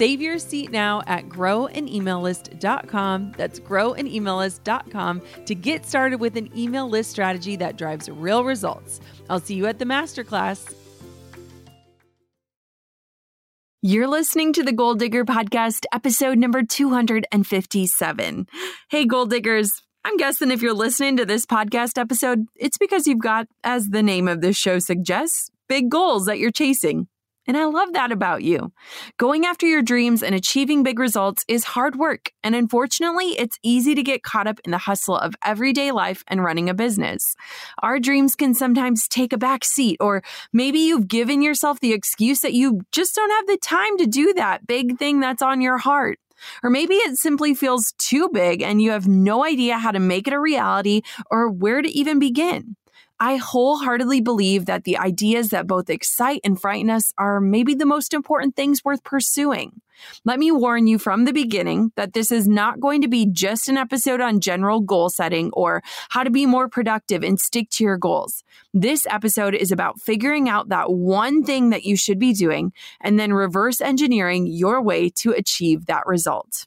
Save your seat now at growanemaillist.com. That's growanemaillist.com to get started with an email list strategy that drives real results. I'll see you at the masterclass. You're listening to the Goal Digger Podcast, episode number 257. Hey, Goal Diggers. I'm guessing if you're listening to this podcast episode, it's because you've got, as the name of this show suggests, big goals that you're chasing. And I love that about you. Going after your dreams and achieving big results is hard work. And unfortunately, it's easy to get caught up in the hustle of everyday life and running a business. Our dreams can sometimes take a back seat, or maybe you've given yourself the excuse that you just don't have the time to do that big thing that's on your heart. Or maybe it simply feels too big and you have no idea how to make it a reality or where to even begin. I wholeheartedly believe that the ideas that both excite and frighten us are maybe the most important things worth pursuing. Let me warn you from the beginning that this is not going to be just an episode on general goal setting or how to be more productive and stick to your goals. This episode is about figuring out that one thing that you should be doing and then reverse engineering your way to achieve that result.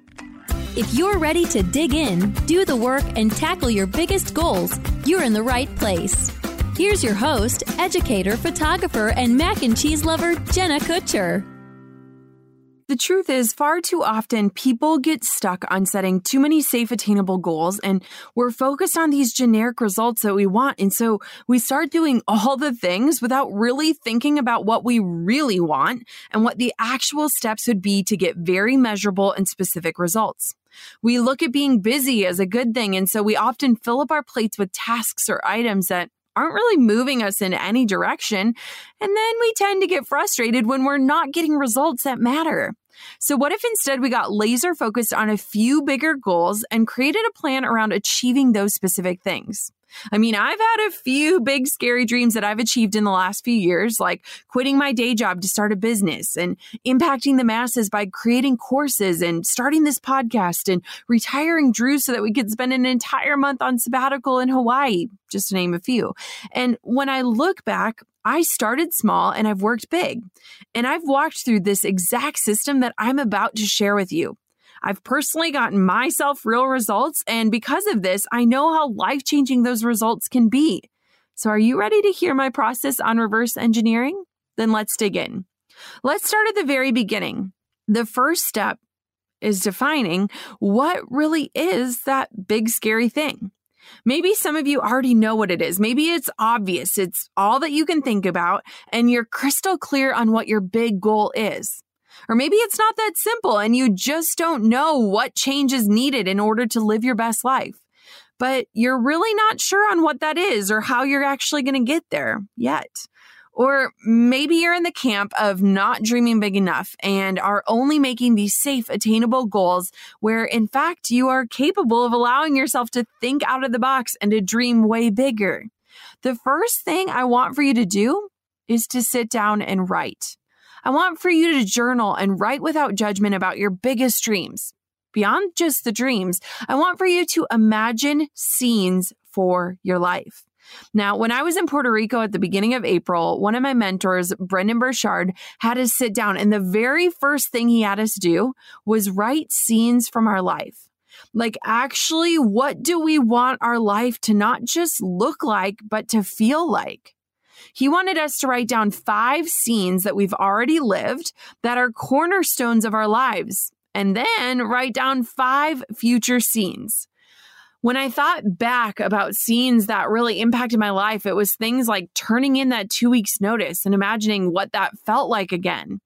If you're ready to dig in, do the work, and tackle your biggest goals, you're in the right place. Here's your host, educator, photographer, and mac and cheese lover, Jenna Kutcher. The truth is, far too often people get stuck on setting too many safe, attainable goals, and we're focused on these generic results that we want. And so we start doing all the things without really thinking about what we really want and what the actual steps would be to get very measurable and specific results. We look at being busy as a good thing, and so we often fill up our plates with tasks or items that aren't really moving us in any direction. And then we tend to get frustrated when we're not getting results that matter. So, what if instead we got laser focused on a few bigger goals and created a plan around achieving those specific things? I mean, I've had a few big scary dreams that I've achieved in the last few years, like quitting my day job to start a business and impacting the masses by creating courses and starting this podcast and retiring Drew so that we could spend an entire month on sabbatical in Hawaii, just to name a few. And when I look back, I started small and I've worked big. And I've walked through this exact system that I'm about to share with you. I've personally gotten myself real results. And because of this, I know how life changing those results can be. So, are you ready to hear my process on reverse engineering? Then let's dig in. Let's start at the very beginning. The first step is defining what really is that big scary thing. Maybe some of you already know what it is. Maybe it's obvious. It's all that you can think about and you're crystal clear on what your big goal is. Or maybe it's not that simple and you just don't know what change is needed in order to live your best life. But you're really not sure on what that is or how you're actually going to get there yet. Or maybe you're in the camp of not dreaming big enough and are only making these safe, attainable goals where, in fact, you are capable of allowing yourself to think out of the box and to dream way bigger. The first thing I want for you to do is to sit down and write. I want for you to journal and write without judgment about your biggest dreams. Beyond just the dreams, I want for you to imagine scenes for your life. Now, when I was in Puerto Rico at the beginning of April, one of my mentors, Brendon Burchard, had us sit down, and the very first thing he had us do was write scenes from our life. Like, actually, what do we want our life to not just look like, but to feel like? He wanted us to write down five scenes that we've already lived that are cornerstones of our lives, and then write down five future scenes. When I thought back about scenes that really impacted my life, it was things like turning in that two weeks notice and imagining what that felt like again.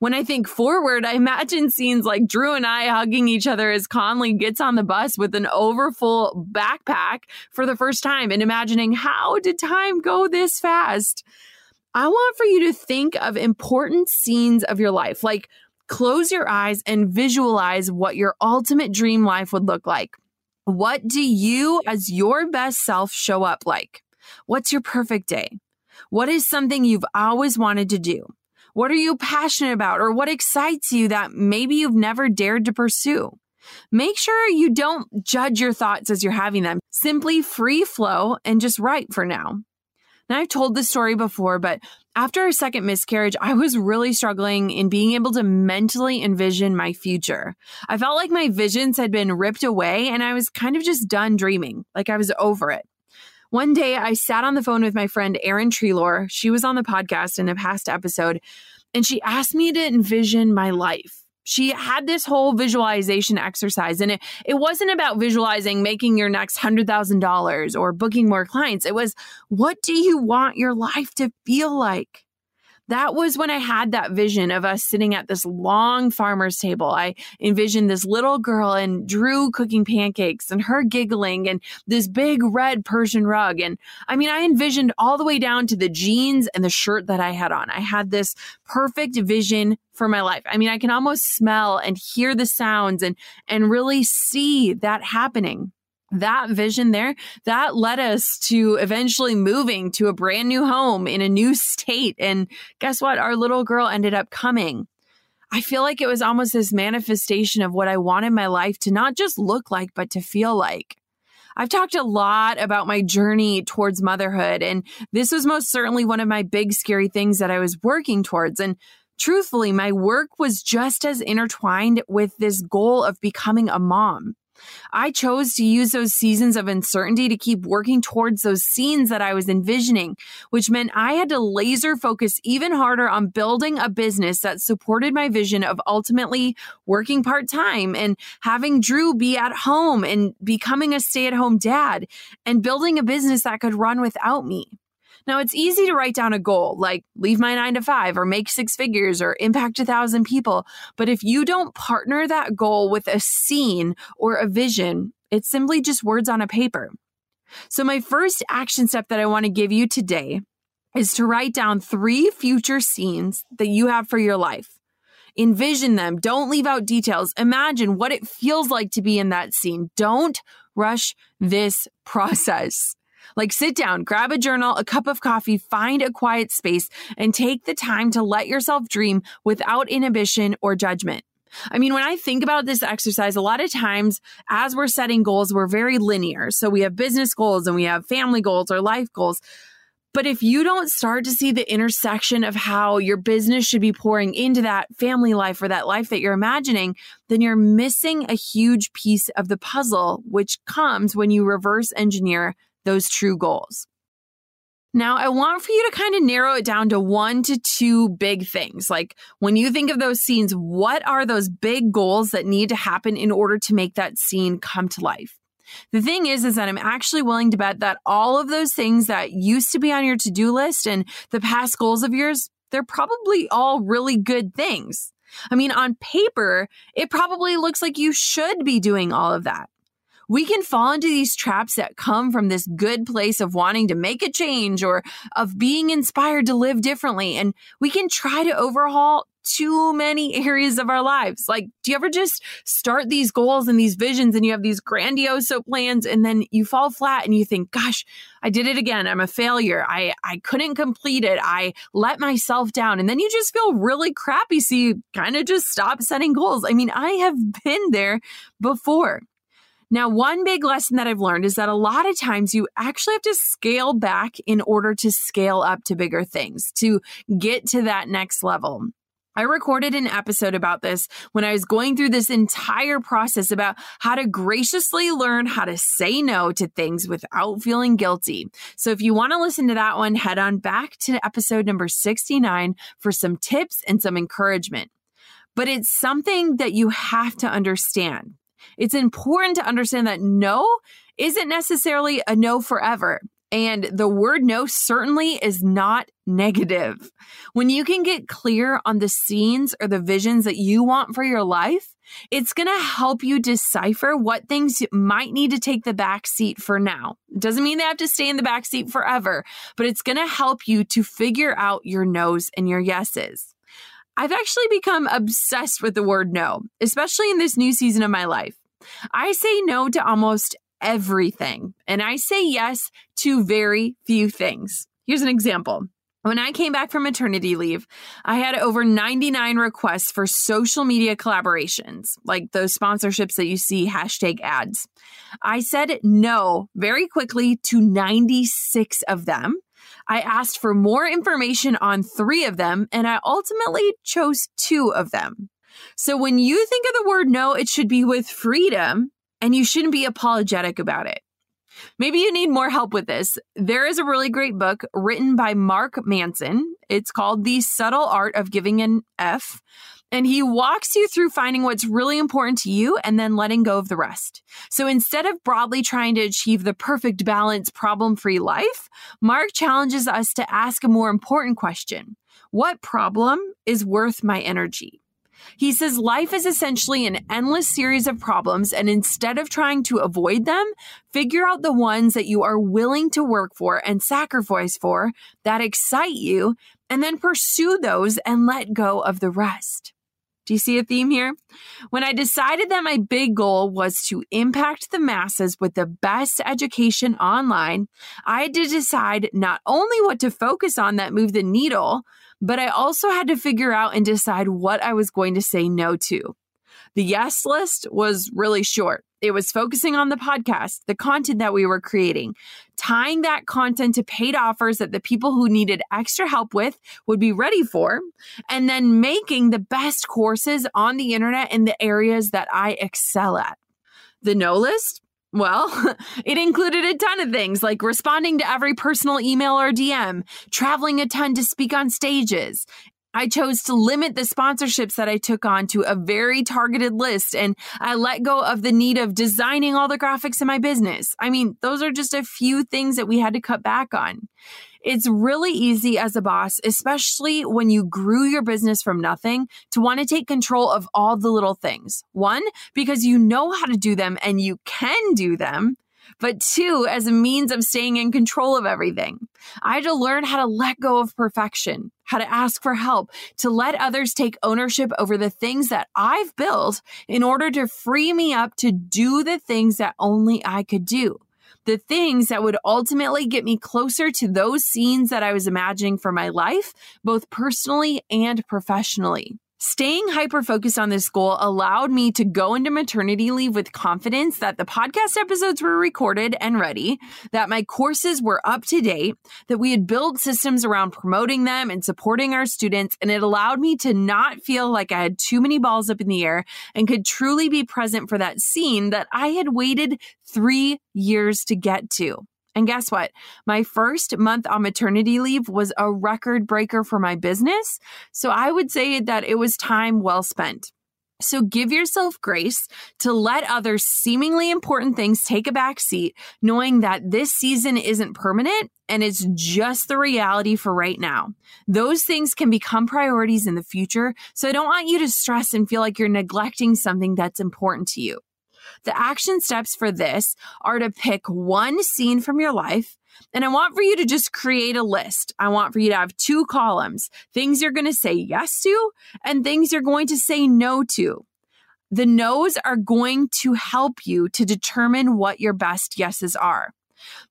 When I think forward, I imagine scenes like Drew and I hugging each other as Coralee gets on the bus with an overfull backpack for the first time and imagining how did time go this fast? I want for you to think of important scenes of your life, like close your eyes and visualize what your ultimate dream life would look like. What do you, as your best self, show up like? What's your perfect day? What is something you've always wanted to do? What are you passionate about or what excites you that maybe you've never dared to pursue? Make sure you don't judge your thoughts as you're having them. Simply free flow and just write for now. Now, I've told this story before, but after our second miscarriage, I was really struggling in being able to mentally envision my future. I felt like my visions had been ripped away and I was kind of just done dreaming, like I was over it. One day I sat on the phone with my friend Erin Treloar. She was on the podcast in a past episode, and she asked me to envision my life she had this whole visualization exercise and it, it wasn't about visualizing making your next $100,000 or booking more clients. It was, what do you want your life to feel like? That was when I had that vision of us sitting at this long farmer's table. I envisioned this little girl and Drew cooking pancakes and her giggling and this big red Persian rug. And I mean, I envisioned all the way down to the jeans and the shirt that I had on. I had this perfect vision for my life. I mean, I can almost smell and hear the sounds and, and really see that happening that vision there, that led us to eventually moving to a brand new home in a new state. And guess what? Our little girl ended up coming. I feel like it was almost this manifestation of what I wanted my life to not just look like, but to feel like. I've talked a lot about my journey towards motherhood, and this was most certainly one of my big scary things that I was working towards. And truthfully, my work was just as intertwined with this goal of becoming a mom. I chose to use those seasons of uncertainty to keep working towards those scenes that I was envisioning, which meant I had to laser focus even harder on building a business that supported my vision of ultimately working part time and having Drew be at home and becoming a stay at home dad and building a business that could run without me. Now, it's easy to write down a goal like leave my nine to five or make six figures or impact a thousand people. But if you don't partner that goal with a scene or a vision, it's simply just words on a paper. So, my first action step that I want to give you today is to write down three future scenes that you have for your life. Envision them. Don't leave out details. Imagine what it feels like to be in that scene. Don't rush this process. Like sit down, grab a journal, a cup of coffee, find a quiet space, and take the time to let yourself dream without inhibition or judgment. I mean, when I think about this exercise, a lot of times as we're setting goals, we're very linear. So we have business goals and we have family goals or life goals. But if you don't start to see the intersection of how your business should be pouring into that family life or that life that you're imagining, then you're missing a huge piece of the puzzle, which comes when you reverse engineer those true goals. Now, I want for you to kind of narrow it down to one to two big things. Like when you think of those scenes, what are those big goals that need to happen in order to make that scene come to life? The thing is, is that I'm actually willing to bet that all of those things that used to be on your to do list and the past goals of yours, they're probably all really good things. I mean, on paper, it probably looks like you should be doing all of that we can fall into these traps that come from this good place of wanting to make a change or of being inspired to live differently. And we can try to overhaul too many areas of our lives. Like, do you ever just start these goals and these visions and you have these grandiose plans and then you fall flat and you think, gosh, I did it again. I'm a failure. I, I couldn't complete it. I let myself down. And then you just feel really crappy. So you kind of just stop setting goals. I mean, I have been there before. Now, one big lesson that I've learned is that a lot of times you actually have to scale back in order to scale up to bigger things, to get to that next level. I recorded an episode about this when I was going through this entire process about how to graciously learn how to say no to things without feeling guilty. So if you want to listen to that one, head on back to episode number 69 for some tips and some encouragement. But it's something that you have to understand. It's important to understand that no isn't necessarily a no forever. And the word no certainly is not negative. When you can get clear on the scenes or the visions that you want for your life, it's going to help you decipher what things might need to take the back seat for now. It doesn't mean they have to stay in the back seat forever, but it's going to help you to figure out your no's and your yeses. I've actually become obsessed with the word no, especially in this new season of my life. I say no to almost everything, and I say yes to very few things. Here's an example. When I came back from maternity leave, I had over 99 requests for social media collaborations, like those sponsorships that you see hashtag ads. I said no very quickly to 96 of them. I asked for more information on three of them, and I ultimately chose two of them. So when you think of the word no, it should be with freedom and you shouldn't be apologetic about it. Maybe you need more help with this. There is a really great book written by Mark Manson. It's called The Subtle Art of Giving an F. And he walks you through finding what's really important to you and then letting go of the rest. So instead of broadly trying to achieve the perfect balance, problem free life, Mark challenges us to ask a more important question What problem is worth my energy? He says life is essentially an endless series of problems, and instead of trying to avoid them, figure out the ones that you are willing to work for and sacrifice for that excite you, and then pursue those and let go of the rest. Do you see a theme here? When I decided that my big goal was to impact the masses with the best education online, I had to decide not only what to focus on that moved the needle, but I also had to figure out and decide what I was going to say no to. The yes list was really short. It was focusing on the podcast, the content that we were creating, tying that content to paid offers that the people who needed extra help with would be ready for, and then making the best courses on the internet in the areas that I excel at. The no list well, it included a ton of things like responding to every personal email or DM, traveling a ton to speak on stages. I chose to limit the sponsorships that I took on to a very targeted list and I let go of the need of designing all the graphics in my business. I mean, those are just a few things that we had to cut back on. It's really easy as a boss, especially when you grew your business from nothing, to want to take control of all the little things. One, because you know how to do them and you can do them but two, as a means of staying in control of everything. I had to learn how to let go of perfection, how to ask for help, to let others take ownership over the things that I've built in order to free me up to do the things that only I could do the things that would ultimately get me closer to those scenes that I was imagining for my life, both personally and professionally. Staying hyper focused on this goal allowed me to go into maternity leave with confidence that the podcast episodes were recorded and ready, that my courses were up to date, that we had built systems around promoting them and supporting our students, and it allowed me to not feel like I had too many balls up in the air and could truly be present for that scene that I had waited three years to get to. And guess what? My first month on maternity leave was a record breaker for my business. So I would say that it was time well spent. So give yourself grace to let other seemingly important things take a back seat, knowing that this season isn't permanent and it's just the reality for right now. Those things can become priorities in the future. So I don't want you to stress and feel like you're neglecting something that's important to you. The action steps for this are to pick one scene from your life. And I want for you to just create a list. I want for you to have two columns things you're going to say yes to and things you're going to say no to. The no's are going to help you to determine what your best yeses are.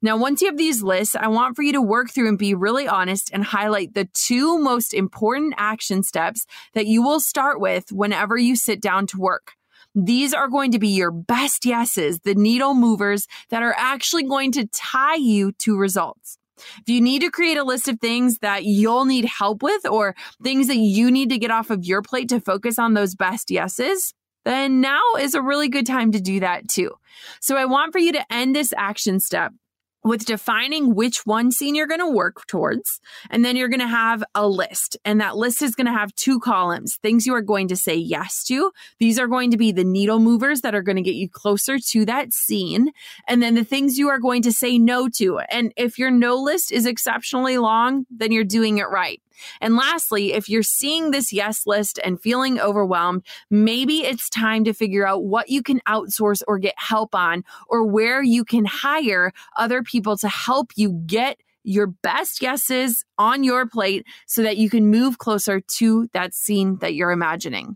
Now, once you have these lists, I want for you to work through and be really honest and highlight the two most important action steps that you will start with whenever you sit down to work. These are going to be your best yeses, the needle movers that are actually going to tie you to results. If you need to create a list of things that you'll need help with or things that you need to get off of your plate to focus on those best yeses, then now is a really good time to do that too. So I want for you to end this action step with defining which one scene you're going to work towards. And then you're going to have a list. And that list is going to have two columns things you are going to say yes to. These are going to be the needle movers that are going to get you closer to that scene. And then the things you are going to say no to. And if your no list is exceptionally long, then you're doing it right. And lastly, if you're seeing this yes list and feeling overwhelmed, maybe it's time to figure out what you can outsource or get help on, or where you can hire other people to help you get your best yeses on your plate so that you can move closer to that scene that you're imagining.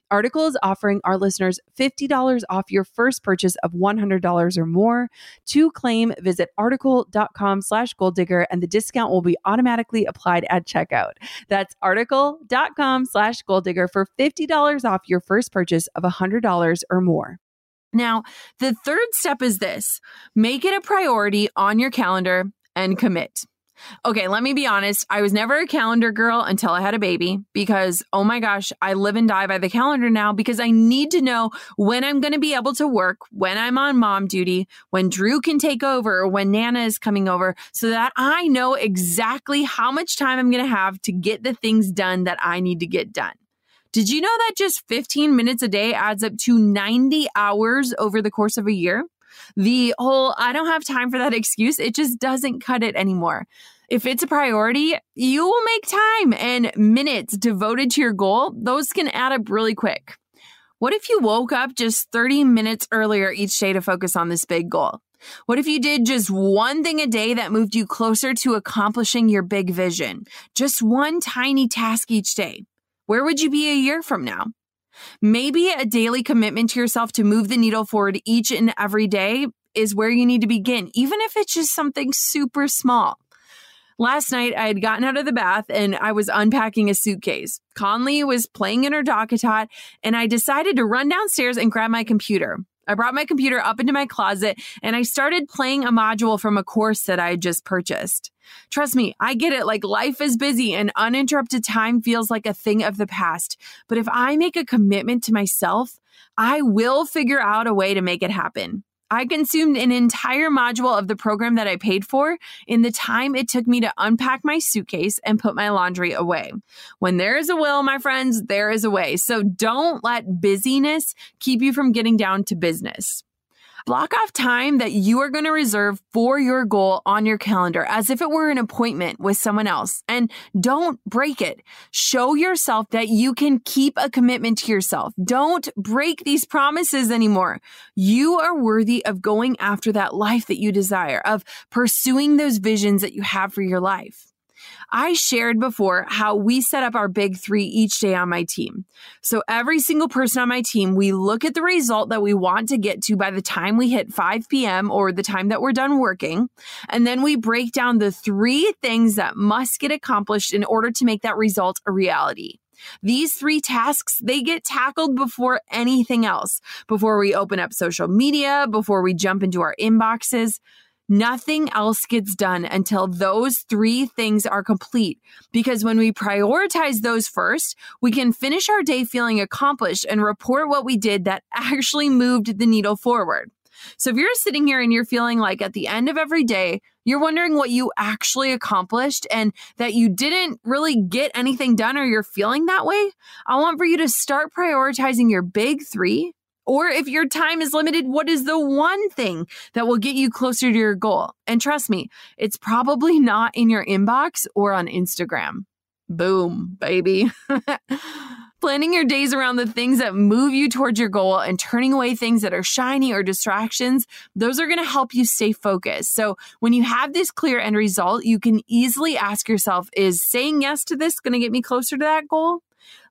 Article is offering our listeners $50 off your first purchase of $100 or more. To claim, visit article.com slash goal digger and the discount will be automatically applied at checkout. That's article.com slash goal digger for $50 off your first purchase of $100 or more. Now, the third step is this make it a priority on your calendar and commit. Okay, let me be honest. I was never a calendar girl until I had a baby because, oh my gosh, I live and die by the calendar now because I need to know when I'm going to be able to work, when I'm on mom duty, when Drew can take over, when Nana is coming over, so that I know exactly how much time I'm going to have to get the things done that I need to get done. Did you know that just 15 minutes a day adds up to 90 hours over the course of a year? The whole, I don't have time for that excuse, it just doesn't cut it anymore. If it's a priority, you will make time and minutes devoted to your goal. Those can add up really quick. What if you woke up just 30 minutes earlier each day to focus on this big goal? What if you did just one thing a day that moved you closer to accomplishing your big vision? Just one tiny task each day. Where would you be a year from now? Maybe a daily commitment to yourself to move the needle forward each and every day is where you need to begin, even if it's just something super small. Last night, I had gotten out of the bath and I was unpacking a suitcase. Coralee was playing in her DockATot, and I decided to run downstairs and grab my computer. I brought my computer up into my closet and I started playing a module from a course that I had just purchased. Trust me, I get it. Like life is busy and uninterrupted time feels like a thing of the past. But if I make a commitment to myself, I will figure out a way to make it happen. I consumed an entire module of the program that I paid for in the time it took me to unpack my suitcase and put my laundry away. When there is a will, my friends, there is a way. So don't let busyness keep you from getting down to business. Block off time that you are going to reserve for your goal on your calendar as if it were an appointment with someone else. And don't break it. Show yourself that you can keep a commitment to yourself. Don't break these promises anymore. You are worthy of going after that life that you desire, of pursuing those visions that you have for your life. I shared before how we set up our big three each day on my team. So every single person on my team, we look at the result that we want to get to by the time we hit 5 p.m. or the time that we're done working. And then we break down the three things that must get accomplished in order to make that result a reality. These three tasks, they get tackled before anything else, before we open up social media, before we jump into our inboxes. Nothing else gets done until those three things are complete. Because when we prioritize those first, we can finish our day feeling accomplished and report what we did that actually moved the needle forward. So if you're sitting here and you're feeling like at the end of every day, you're wondering what you actually accomplished and that you didn't really get anything done or you're feeling that way, I want for you to start prioritizing your big three or if your time is limited, what is the one thing that will get you closer to your goal? And trust me, it's probably not in your inbox or on Instagram. Boom, baby. Planning your days around the things that move you towards your goal and turning away things that are shiny or distractions, those are going to help you stay focused. So, when you have this clear end result, you can easily ask yourself Is saying yes to this going to get me closer to that goal?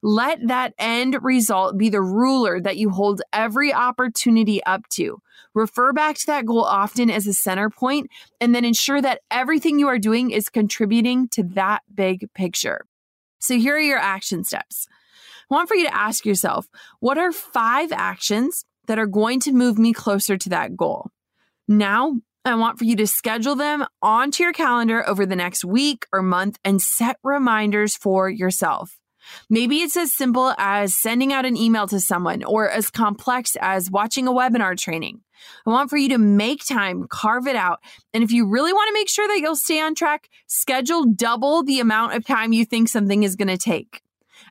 Let that end result be the ruler that you hold every opportunity up to. Refer back to that goal often as a center point, and then ensure that everything you are doing is contributing to that big picture. So, here are your action steps. I want for you to ask yourself what are five actions that are going to move me closer to that goal? Now, I want for you to schedule them onto your calendar over the next week or month and set reminders for yourself. Maybe it's as simple as sending out an email to someone or as complex as watching a webinar training. I want for you to make time, carve it out. And if you really want to make sure that you'll stay on track, schedule double the amount of time you think something is going to take.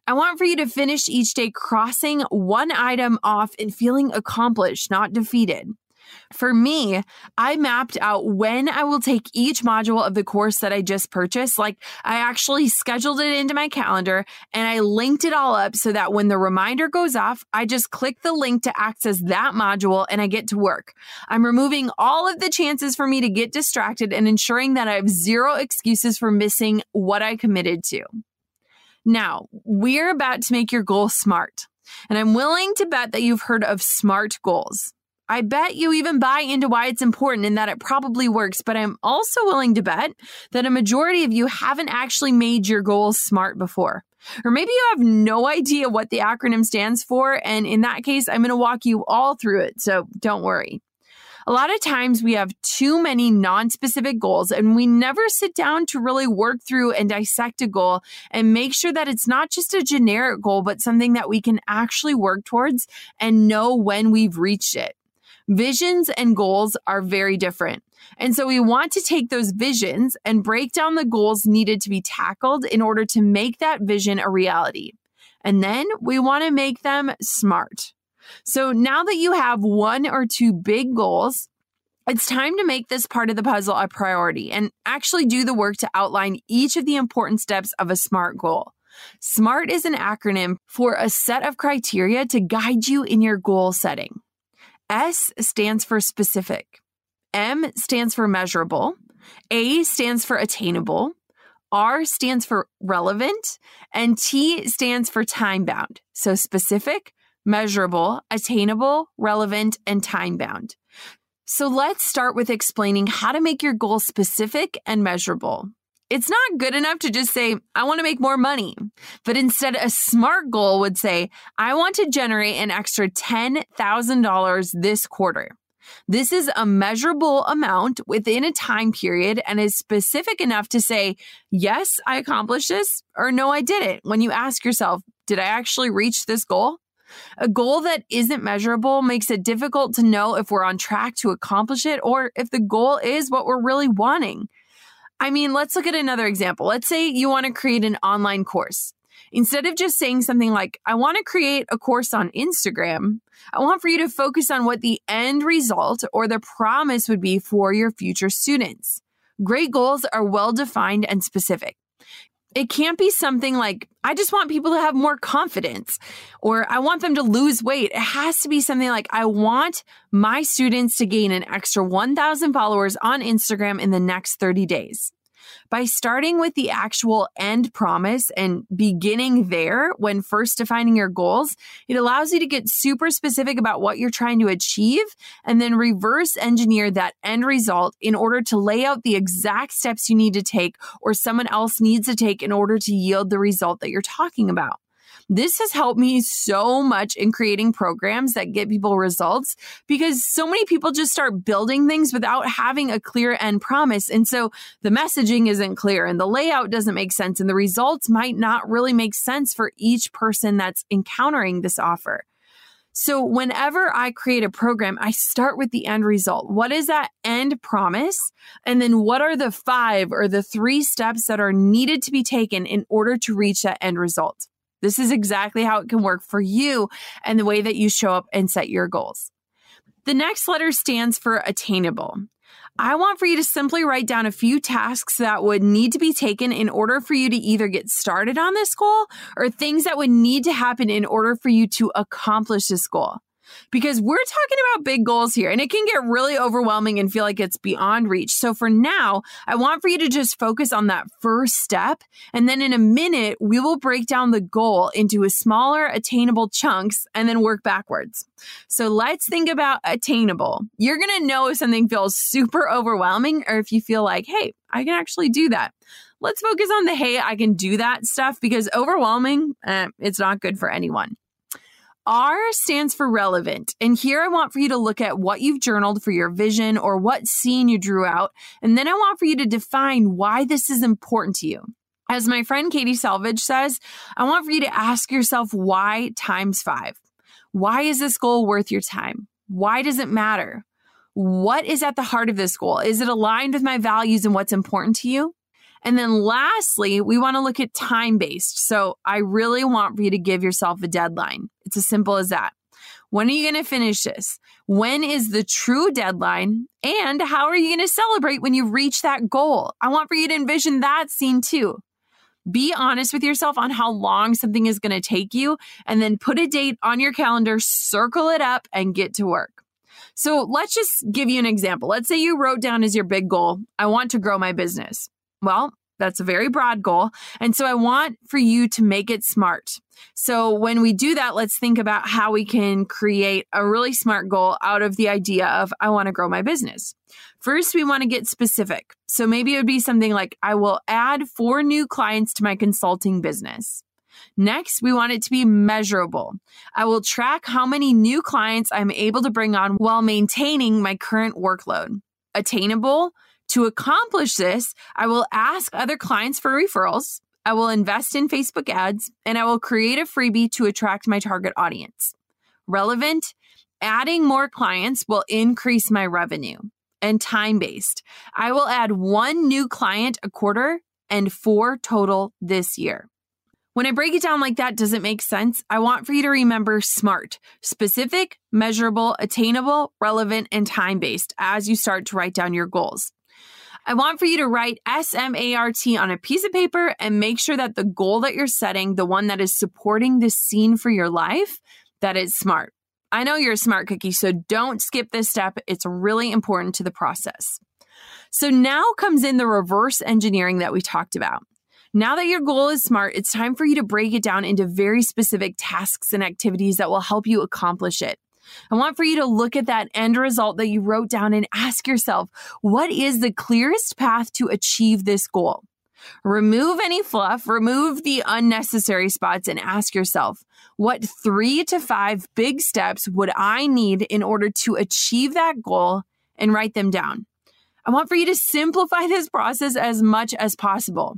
I want for you to finish each day crossing one item off and feeling accomplished, not defeated. For me, I mapped out when I will take each module of the course that I just purchased. Like I actually scheduled it into my calendar and I linked it all up so that when the reminder goes off, I just click the link to access that module and I get to work. I'm removing all of the chances for me to get distracted and ensuring that I have zero excuses for missing what I committed to. Now, we're about to make your goal smart. And I'm willing to bet that you've heard of SMART goals. I bet you even buy into why it's important and that it probably works, but I'm also willing to bet that a majority of you haven't actually made your goals smart before. Or maybe you have no idea what the acronym stands for. And in that case, I'm going to walk you all through it. So don't worry. A lot of times we have too many non specific goals and we never sit down to really work through and dissect a goal and make sure that it's not just a generic goal, but something that we can actually work towards and know when we've reached it. Visions and goals are very different. And so we want to take those visions and break down the goals needed to be tackled in order to make that vision a reality. And then we want to make them smart. So now that you have one or two big goals, It's time to make this part of the puzzle a priority and actually do the work to outline each of the important steps of a SMART goal. SMART is an acronym for a set of criteria to guide you in your goal setting. S stands for specific, M stands for measurable, A stands for attainable, R stands for relevant, and T stands for time bound. So specific, measurable, attainable, relevant, and time bound. So let's start with explaining how to make your goal specific and measurable. It's not good enough to just say, I want to make more money. But instead, a smart goal would say, I want to generate an extra $10,000 this quarter. This is a measurable amount within a time period and is specific enough to say, yes, I accomplished this, or no, I didn't. When you ask yourself, did I actually reach this goal? A goal that isn't measurable makes it difficult to know if we're on track to accomplish it or if the goal is what we're really wanting. I mean, let's look at another example. Let's say you want to create an online course. Instead of just saying something like, I want to create a course on Instagram, I want for you to focus on what the end result or the promise would be for your future students. Great goals are well defined and specific. It can't be something like, I just want people to have more confidence or I want them to lose weight. It has to be something like, I want my students to gain an extra 1,000 followers on Instagram in the next 30 days by starting with the actual end promise and beginning there when first defining your goals, it allows you to get super specific about what you're trying to achieve and then reverse engineer that end result in order to lay out the exact steps you need to take or someone else needs to take in order to yield the result that you're talking about. This has helped me so much in creating programs that get people results because so many people just start building things without having a clear end promise. And so the messaging isn't clear and the layout doesn't make sense and the results might not really make sense for each person that's encountering this offer. So whenever I create a program, I start with the end result. What is that end promise? And then what are the five or the three steps that are needed to be taken in order to reach that end result? This is exactly how it can work for you and the way that you show up and set your goals. The next letter stands for attainable. I want for you to simply write down a few tasks that would need to be taken in order for you to either get started on this goal or things that would need to happen in order for you to accomplish this goal because we're talking about big goals here and it can get really overwhelming and feel like it's beyond reach. So for now, I want for you to just focus on that first step. And then in a minute, we will break down the goal into a smaller, attainable chunks and then work backwards. So let's think about attainable. You're going to know if something feels super overwhelming or if you feel like, hey, I can actually do that let's focus on the hey, I can do that stuff because overwhelming, eh, it's not good for anyone. R stands for relevant. And here I want for you to look at what you've journaled for your vision or what scene you drew out. And then I want for you to define why this is important to you. As my friend Katie Salvage says, I want for you to ask yourself why times five. Why is this goal worth your time? Why does it matter? What is at the heart of this goal? Is it aligned with my values and what's important to you? And then lastly, we want to look at time based. So I really want for you to give yourself a deadline. It's as simple as that. When are you going to finish this? When is the true deadline? And how are you going to celebrate when you reach that goal? I want for you to envision that scene too. Be honest with yourself on how long something is going to take you, and then put a date on your calendar, circle it up, and get to work. So let's just give you an example. Let's say you wrote down as your big goal, I want to grow my business. Well, that's a very broad goal. And so I want for you to make it smart. So when we do that, let's think about how we can create a really smart goal out of the idea of, I want to grow my business. First, we want to get specific. So maybe it would be something like, I will add four new clients to my consulting business. Next, we want it to be measurable. I will track how many new clients I'm able to bring on while maintaining my current workload. Attainable, to accomplish this, I will ask other clients for referrals. I will invest in Facebook ads and I will create a freebie to attract my target audience. Relevant, adding more clients will increase my revenue. And time based, I will add one new client a quarter and four total this year. When I break it down like that, does it make sense? I want for you to remember SMART specific, measurable, attainable, relevant, and time based as you start to write down your goals. I want for you to write S M A R T on a piece of paper and make sure that the goal that you're setting, the one that is supporting the scene for your life, that is smart. I know you're a smart cookie, so don't skip this step. It's really important to the process. So now comes in the reverse engineering that we talked about. Now that your goal is smart, it's time for you to break it down into very specific tasks and activities that will help you accomplish it. I want for you to look at that end result that you wrote down and ask yourself, what is the clearest path to achieve this goal? Remove any fluff, remove the unnecessary spots, and ask yourself, what three to five big steps would I need in order to achieve that goal and write them down? I want for you to simplify this process as much as possible.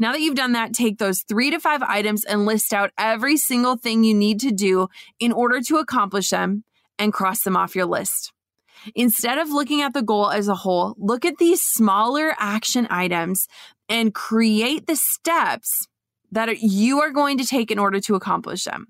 Now that you've done that, take those three to five items and list out every single thing you need to do in order to accomplish them and cross them off your list. Instead of looking at the goal as a whole, look at these smaller action items and create the steps that you are going to take in order to accomplish them.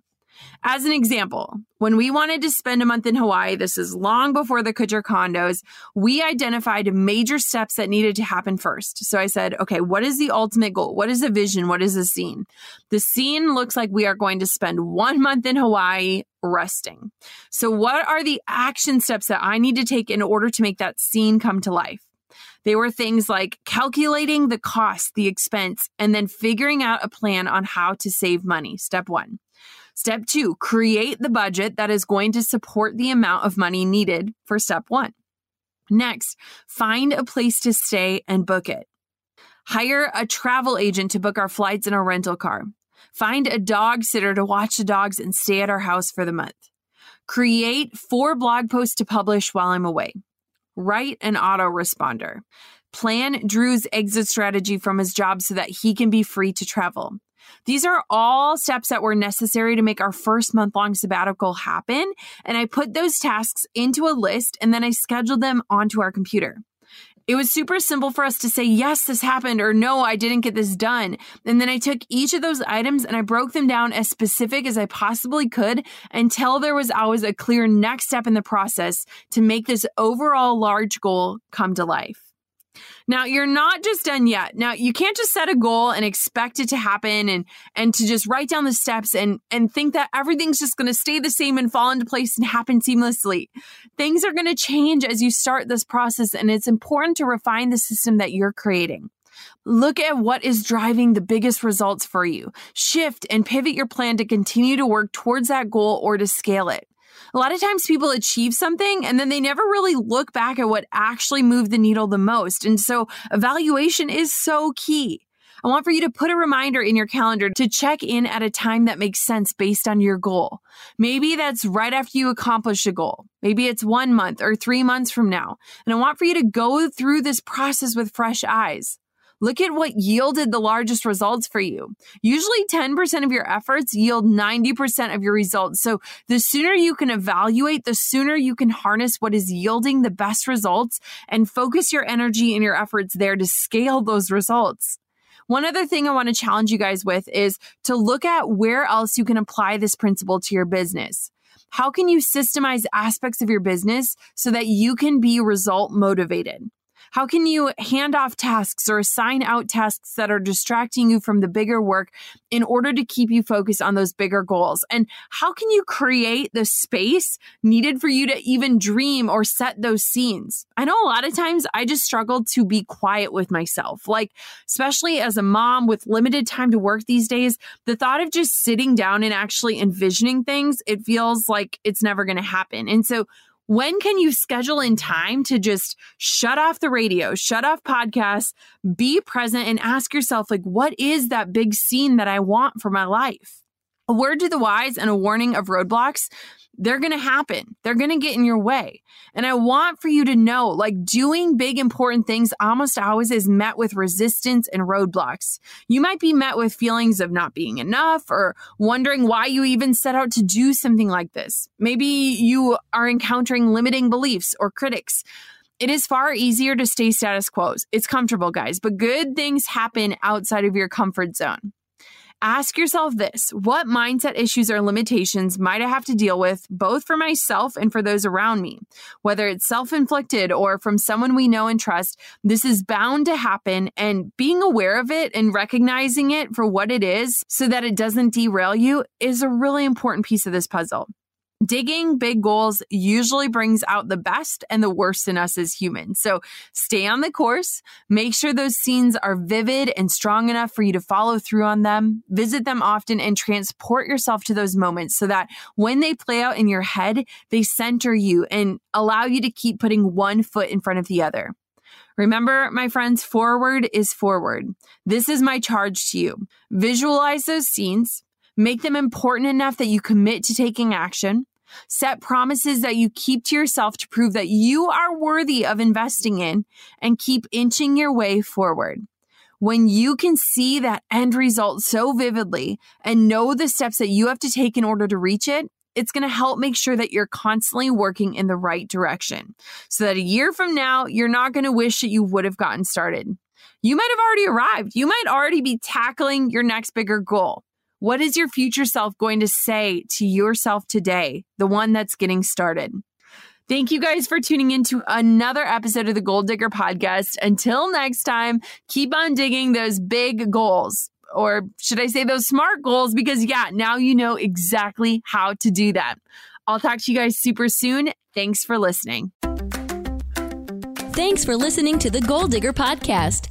As an example, when we wanted to spend a month in Hawaii, this is long before the Kutcher condos, we identified major steps that needed to happen first. So I said, okay, what is the ultimate goal? What is the vision? What is the scene? The scene looks like we are going to spend one month in Hawaii resting. So what are the action steps that I need to take in order to make that scene come to life? They were things like calculating the cost, the expense, and then figuring out a plan on how to save money. Step one. Step two, create the budget that is going to support the amount of money needed for step one. Next, find a place to stay and book it. Hire a travel agent to book our flights and a rental car. Find a dog sitter to watch the dogs and stay at our house for the month. Create four blog posts to publish while I'm away. Write an autoresponder. Plan Drew's exit strategy from his job so that he can be free to travel. These are all steps that were necessary to make our first month long sabbatical happen. And I put those tasks into a list and then I scheduled them onto our computer. It was super simple for us to say, yes, this happened, or no, I didn't get this done. And then I took each of those items and I broke them down as specific as I possibly could until there was always a clear next step in the process to make this overall large goal come to life. Now, you're not just done yet. Now, you can't just set a goal and expect it to happen and and to just write down the steps and and think that everything's just going to stay the same and fall into place and happen seamlessly. Things are going to change as you start this process and it's important to refine the system that you're creating. Look at what is driving the biggest results for you. Shift and pivot your plan to continue to work towards that goal or to scale it a lot of times people achieve something and then they never really look back at what actually moved the needle the most. And so evaluation is so key. I want for you to put a reminder in your calendar to check in at a time that makes sense based on your goal. Maybe that's right after you accomplish a goal. Maybe it's one month or three months from now. And I want for you to go through this process with fresh eyes. Look at what yielded the largest results for you. Usually 10% of your efforts yield 90% of your results. So the sooner you can evaluate, the sooner you can harness what is yielding the best results and focus your energy and your efforts there to scale those results. One other thing I want to challenge you guys with is to look at where else you can apply this principle to your business. How can you systemize aspects of your business so that you can be result motivated? How can you hand off tasks or assign out tasks that are distracting you from the bigger work in order to keep you focused on those bigger goals? And how can you create the space needed for you to even dream or set those scenes? I know a lot of times I just struggle to be quiet with myself. Like, especially as a mom with limited time to work these days, the thought of just sitting down and actually envisioning things, it feels like it's never going to happen. And so when can you schedule in time to just shut off the radio, shut off podcasts, be present and ask yourself, like, what is that big scene that I want for my life? A word to the wise and a warning of roadblocks they're going to happen. They're going to get in your way. And I want for you to know like doing big, important things almost always is met with resistance and roadblocks. You might be met with feelings of not being enough or wondering why you even set out to do something like this. Maybe you are encountering limiting beliefs or critics. It is far easier to stay status quo. It's comfortable, guys, but good things happen outside of your comfort zone. Ask yourself this what mindset issues or limitations might I have to deal with, both for myself and for those around me? Whether it's self inflicted or from someone we know and trust, this is bound to happen. And being aware of it and recognizing it for what it is so that it doesn't derail you is a really important piece of this puzzle. Digging big goals usually brings out the best and the worst in us as humans. So stay on the course. Make sure those scenes are vivid and strong enough for you to follow through on them. Visit them often and transport yourself to those moments so that when they play out in your head, they center you and allow you to keep putting one foot in front of the other. Remember, my friends, forward is forward. This is my charge to you. Visualize those scenes, make them important enough that you commit to taking action. Set promises that you keep to yourself to prove that you are worthy of investing in and keep inching your way forward. When you can see that end result so vividly and know the steps that you have to take in order to reach it, it's going to help make sure that you're constantly working in the right direction so that a year from now, you're not going to wish that you would have gotten started. You might have already arrived. You might already be tackling your next bigger goal. What is your future self going to say to yourself today, the one that's getting started? Thank you guys for tuning into another episode of the Goal Digger podcast. Until next time, keep on digging those big goals. Or should I say those smart goals? Because, yeah, now you know exactly how to do that. I'll talk to you guys super soon. Thanks for listening. Thanks for listening to the Goal Digger podcast.